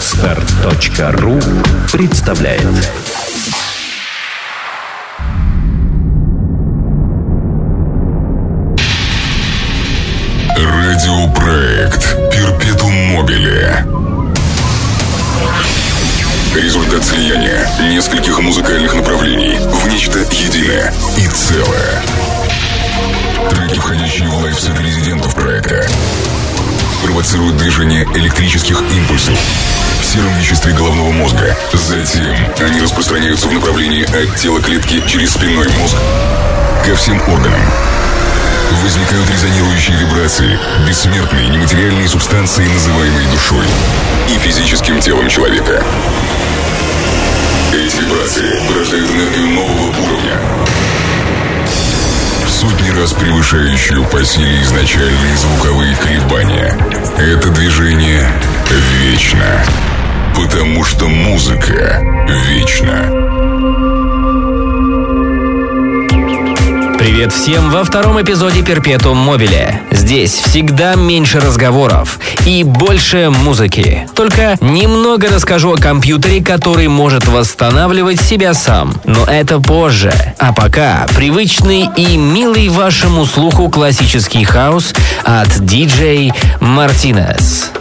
Отстар.ру представляет. Радиопроект Перпетум Мобиле Результат слияния нескольких музыкальных направлений в нечто единое и целое. Треки, входящие в лайфсет резидентов проекта, провоцируют движение электрических импульсов в сером веществе головного мозга. Затем они распространяются в направлении от тела клетки через спинной мозг ко всем органам. Возникают резонирующие вибрации, бессмертные нематериальные субстанции, называемые душой, и физическим телом человека. Эти вибрации порождают энергию нового уровня, сотни раз превышающую по силе изначальные звуковые колебания. Это движение вечно, потому что музыка вечна. Привет всем во втором эпизоде Перпетум Мобиле. Здесь всегда меньше разговоров и больше музыки. Только немного расскажу о компьютере, который может восстанавливать себя сам. Но это позже. А пока привычный и милый вашему слуху классический хаос от DJ Martinez.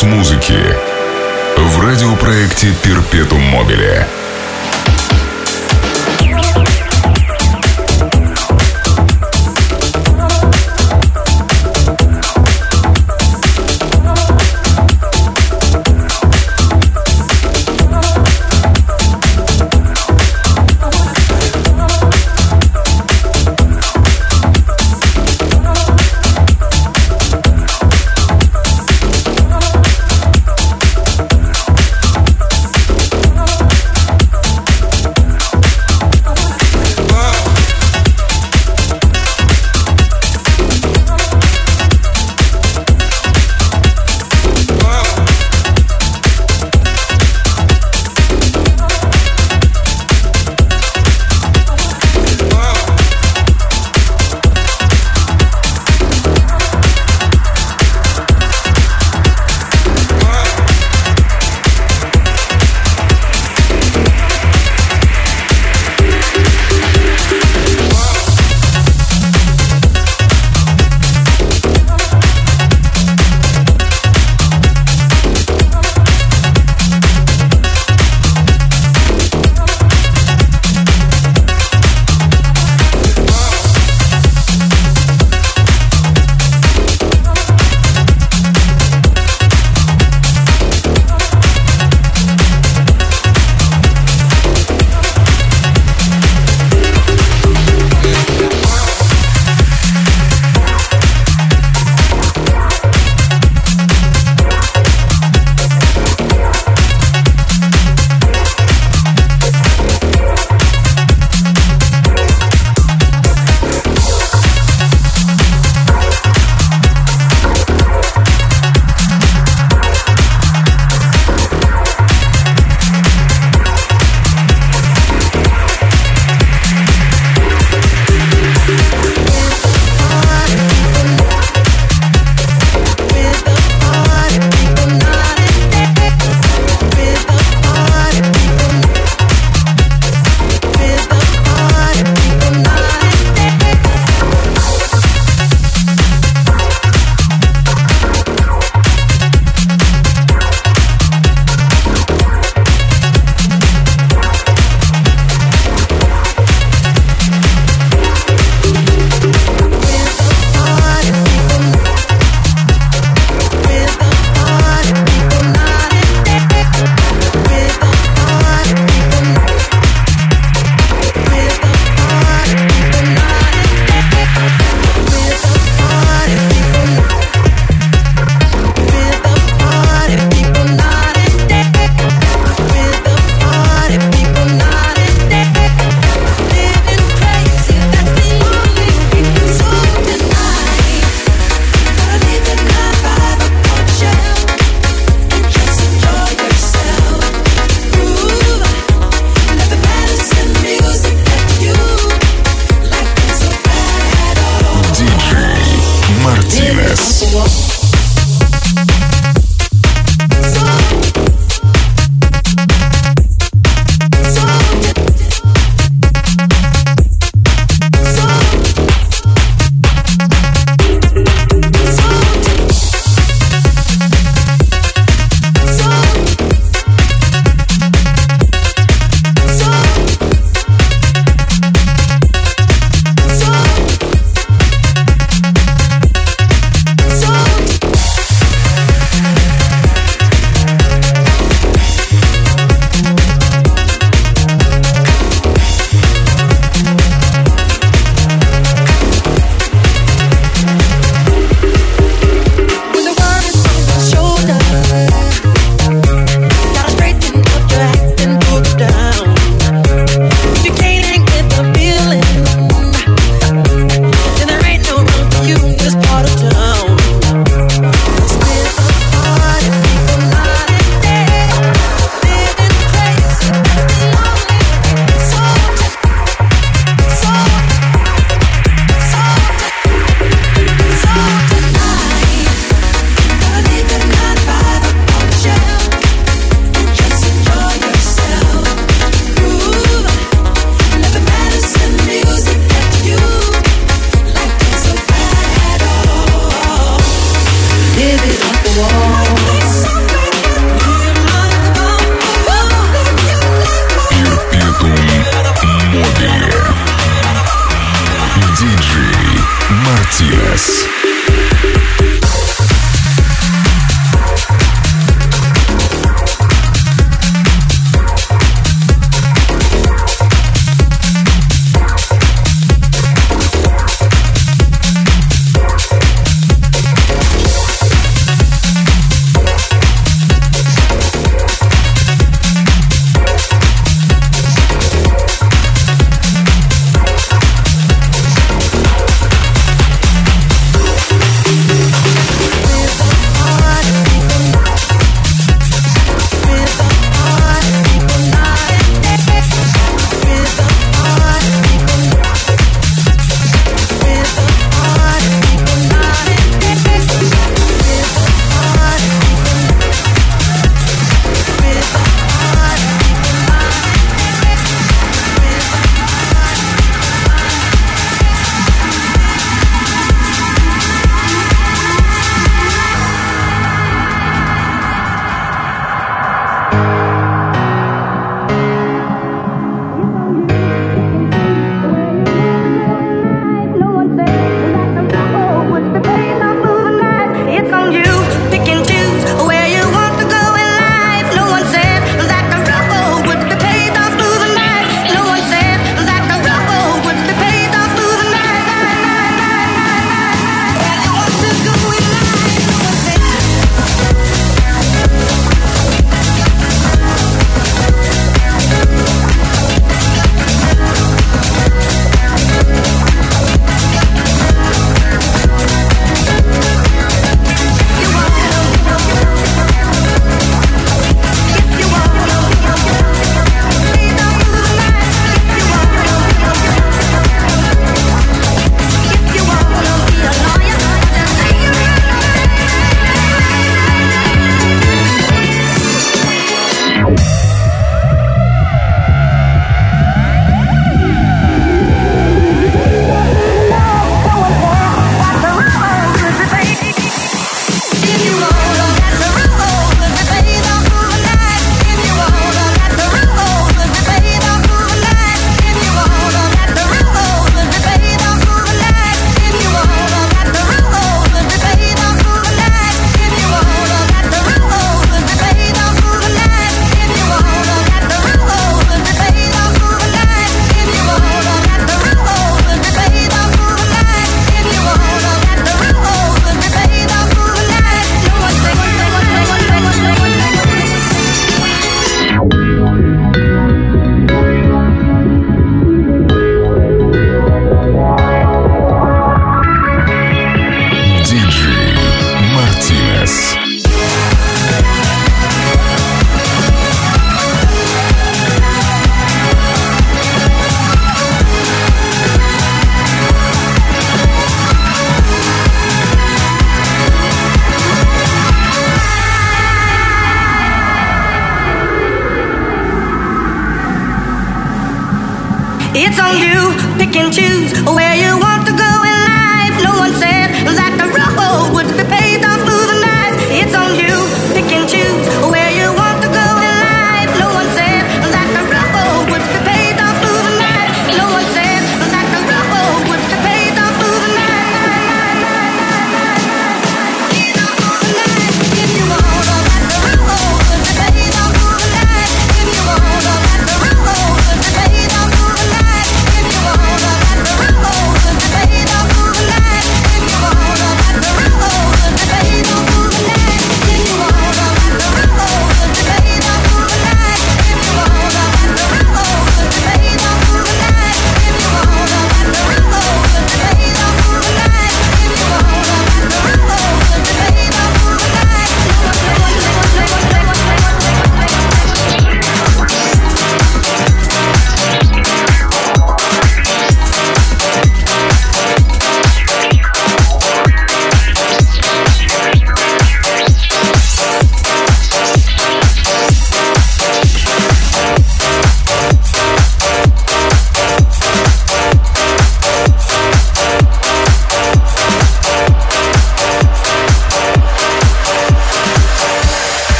Хаос-музыки. В радиопроекте Перпетум Мобиле.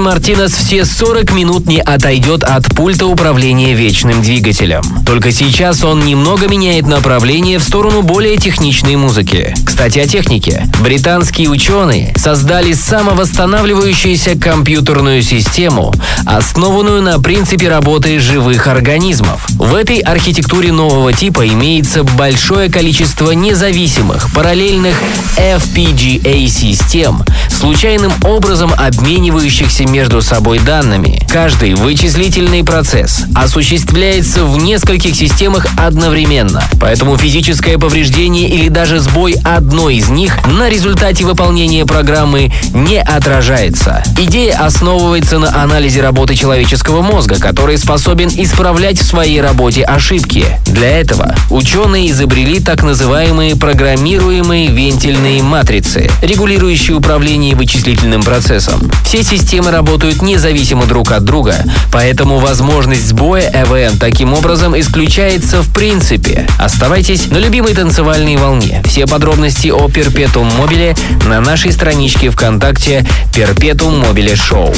Диджей Мартинес все 40 минут не отойдет от пульта управления вечным двигателем. Только сейчас он немного меняет направление в сторону более техничной музыки. Кстати, о технике. Британские ученые создали самовосстанавливающуюся компьютерную систему, основанную на принципе работы живых организмов. В этой архитектуре нового типа имеется большое количество независимых, параллельных FPGA-систем, случайным образом обменивающихся между собой данными. Каждый вычислительный процесс осуществляется в нескольких системах одновременно, поэтому физическое повреждение или даже сбой одной из них на результате выполнения программы не отражается. Идея основывается на анализе работы человеческого мозга, который способен исправлять в своей работе ошибки. Для этого ученые изобрели так называемые программируемые вентильные матрицы, регулирующие управление вычислительным процессом. Все системы работают независимо друг от друга, поэтому возможность сбоя ЭВМ таким образом исключается в принципе. Оставайтесь на любимой танцевальной волне. Все подробности о Перпетум Мобиле на нашей страничке ВКонтакте Перпетум Мобиле Шоу.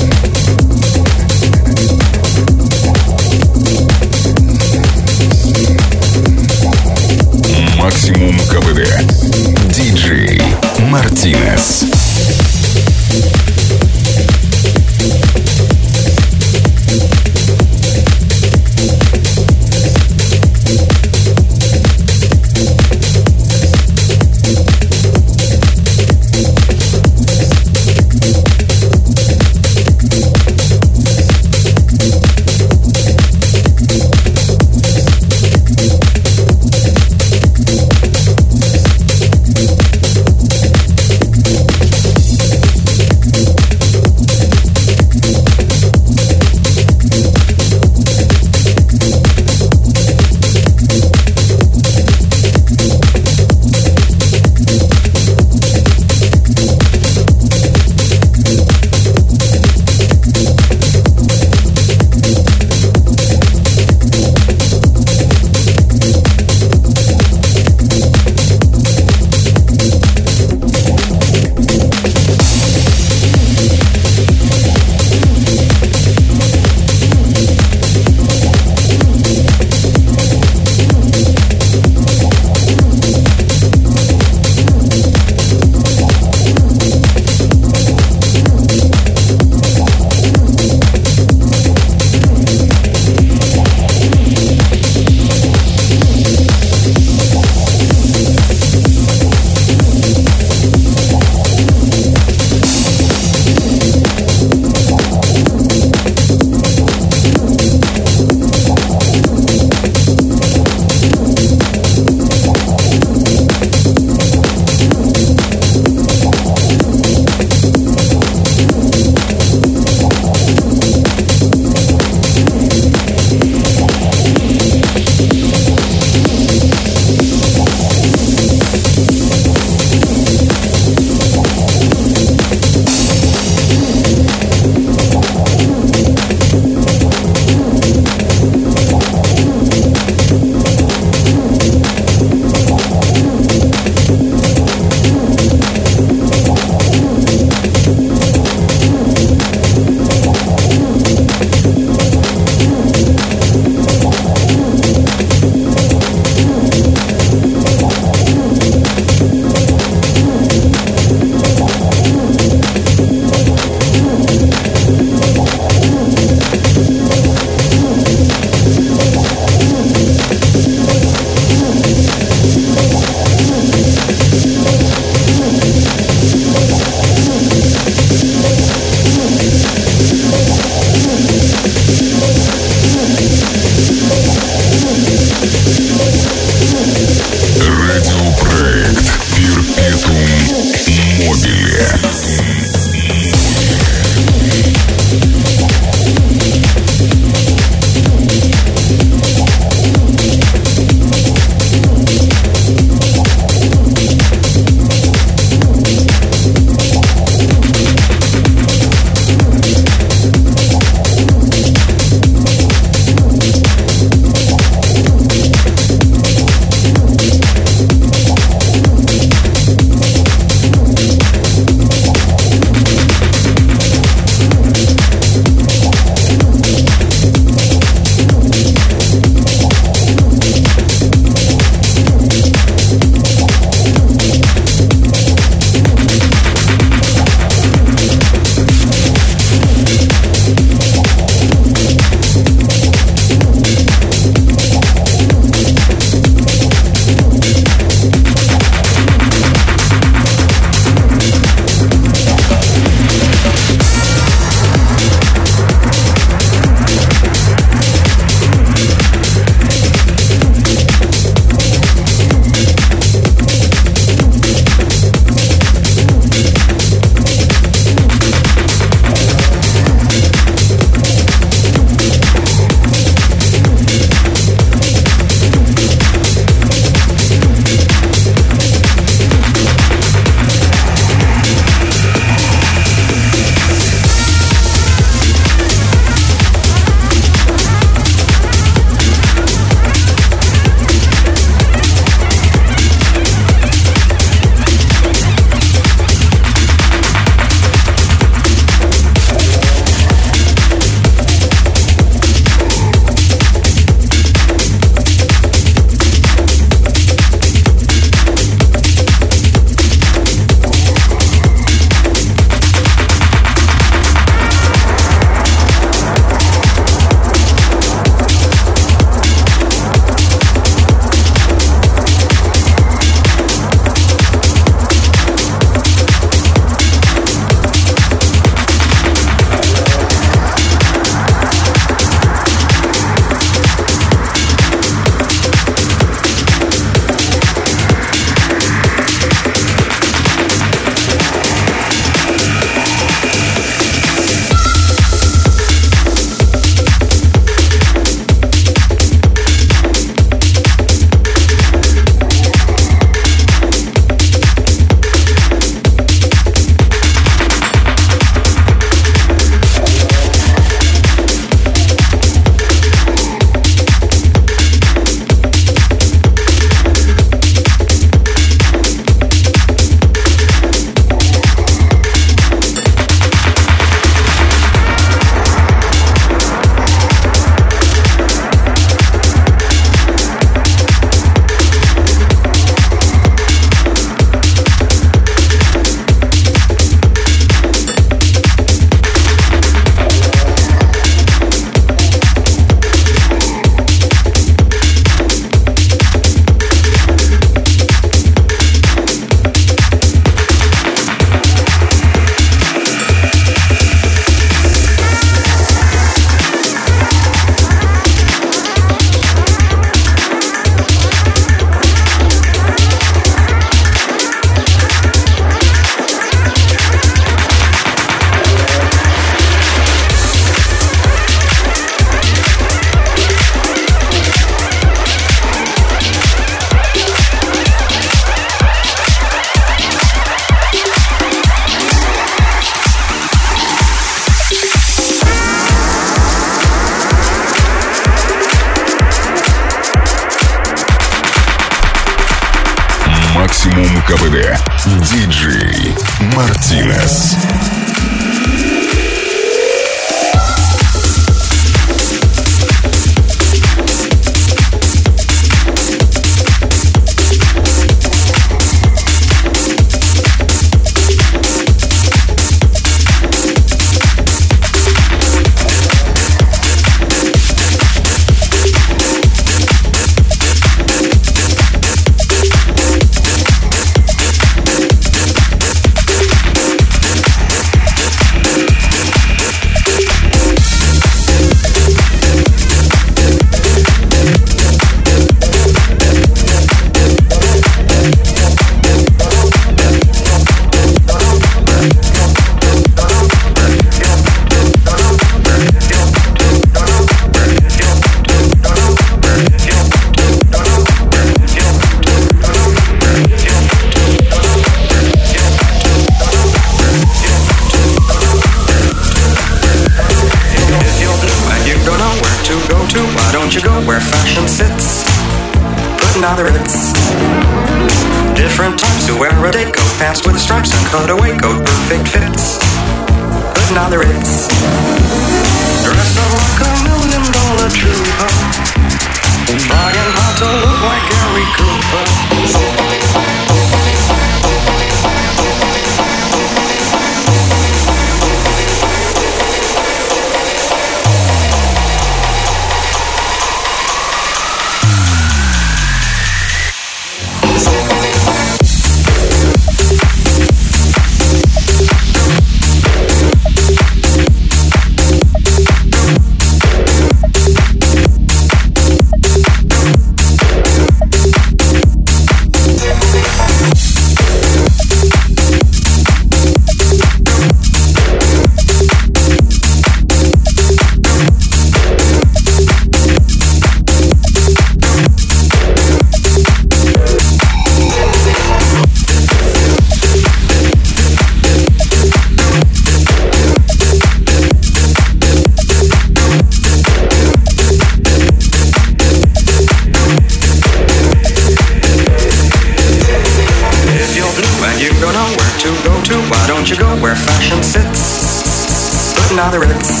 gatherance.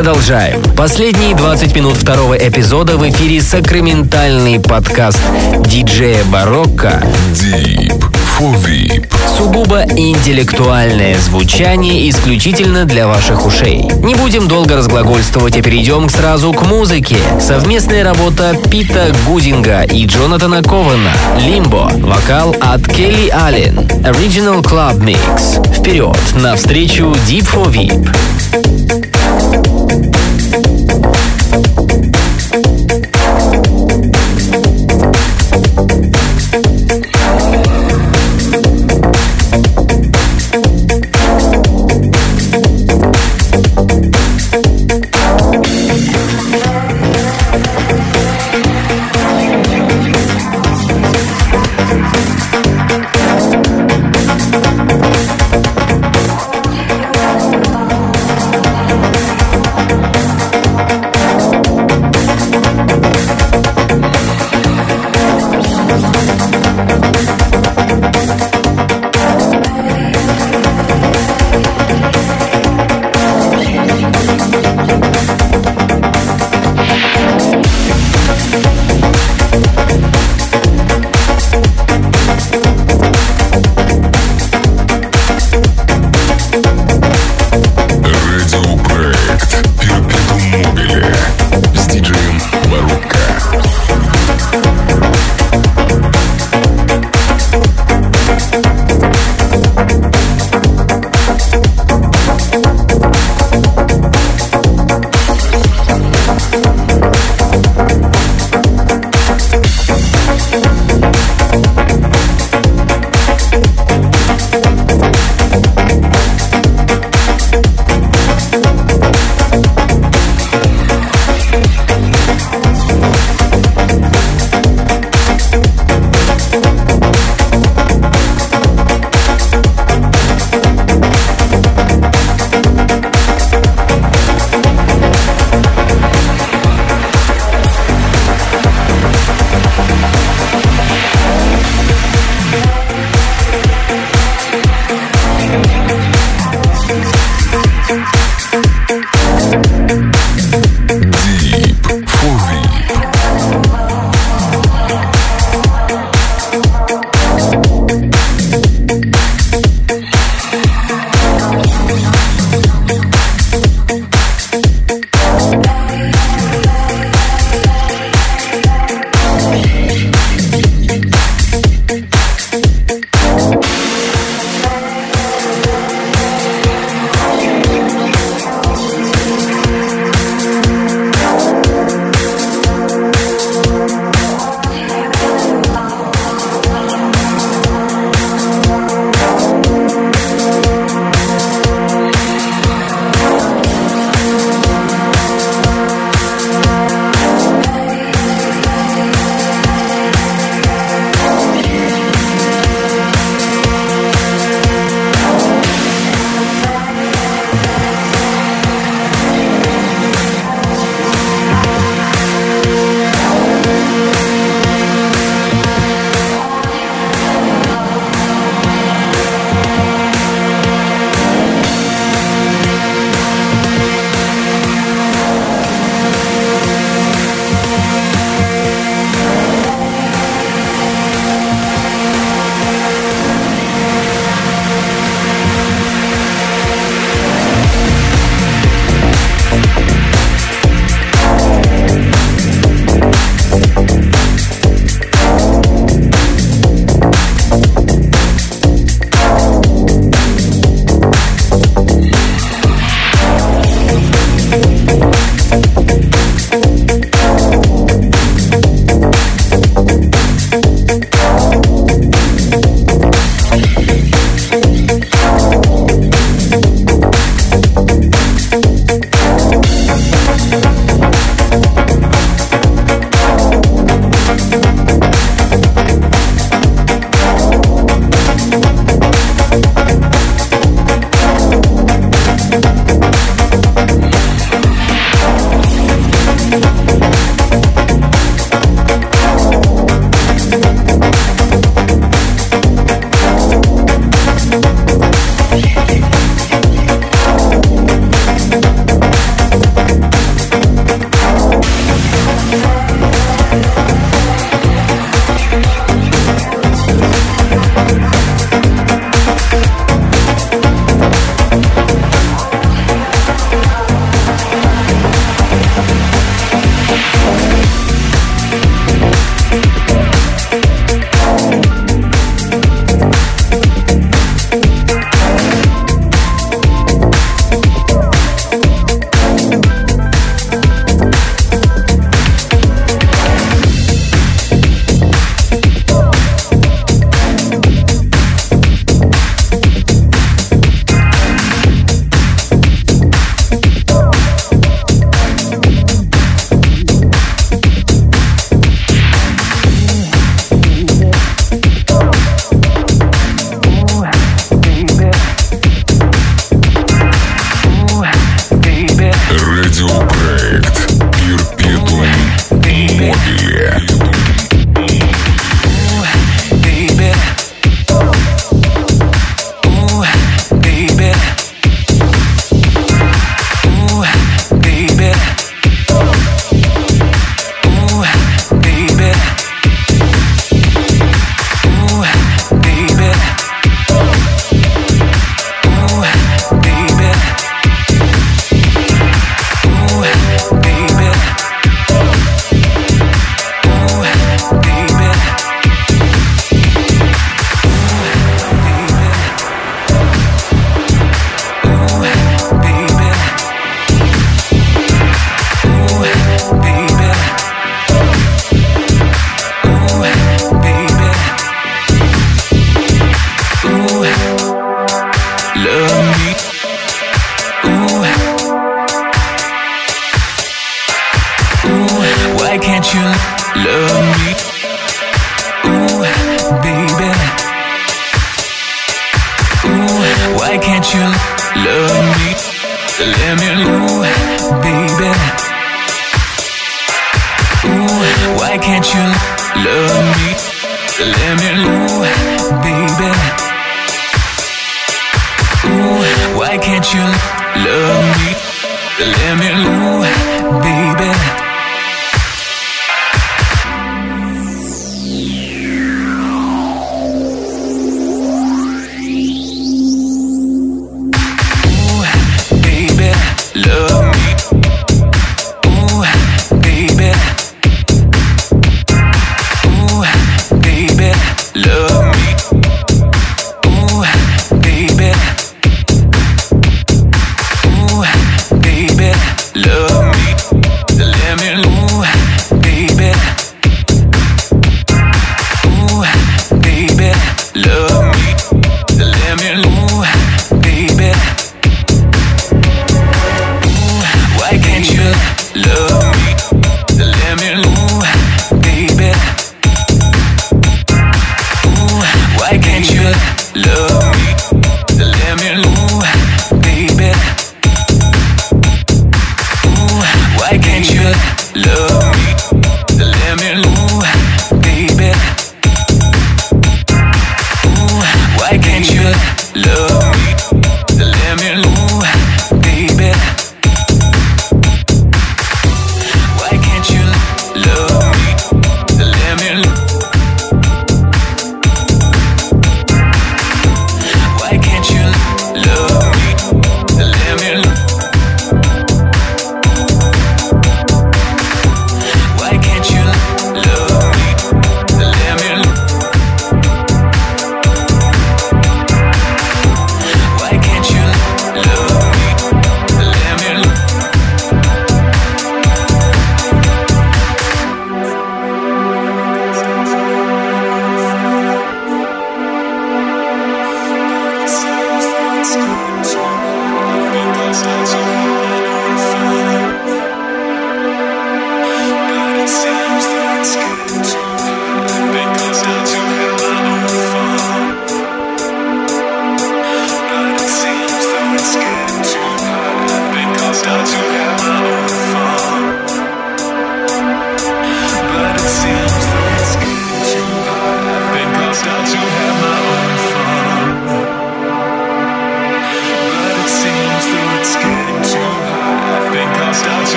Продолжаем. Последние 20 минут второго эпизода в эфире сакраментальный подкаст диджея Барокко Deep for VIP. Сугубо интеллектуальное звучание исключительно для ваших ушей. Не будем долго разглагольствовать, а перейдем сразу к музыке. Совместная работа Пита Гудинга и Джонатана Кована. Лимбо. Вокал от Келли Аллен. Original Club Mix. Вперед, навстречу Deep for VIP.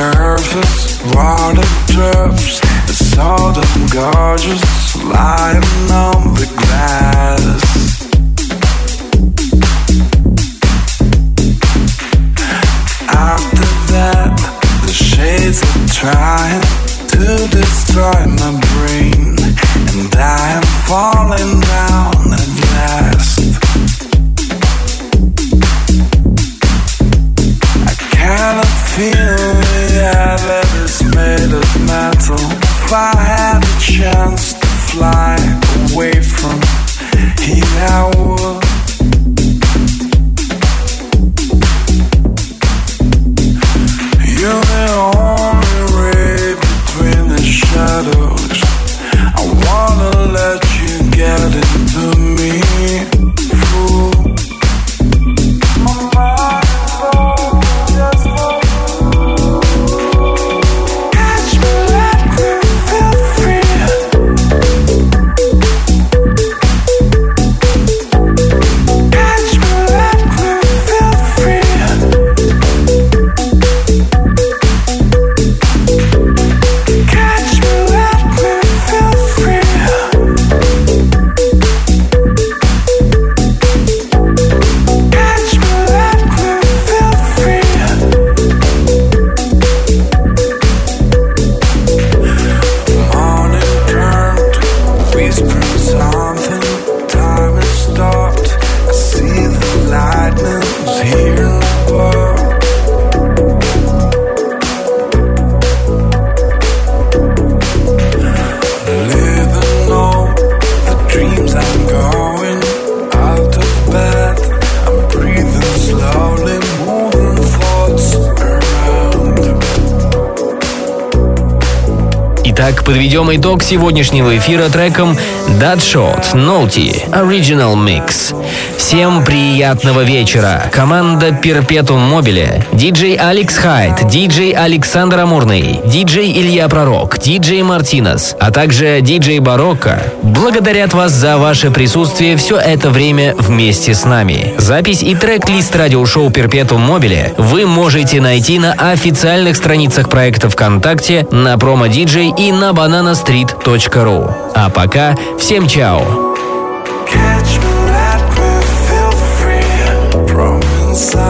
surface, water drops. It's all the gorgeous lying on the ground. Итак, подведем итог сегодняшнего эфира треком That Shot Naughty Original Mix. Всем приятного вечера. Команда Perpetuum Mobile, диджей Алекс Хайт, диджей Александр Амурный, диджей Илья Пророк, диджей Мартинес, а также диджей Барокко благодарят вас за ваше присутствие все это время вместе с нами. Запись и трек-лист радиошоу Perpetuum Mobile вы можете найти на официальных страницах проекта ВКонтакте, на промо-диджей и на bananastreet.ru. А пока всем чао! Catch me, inside.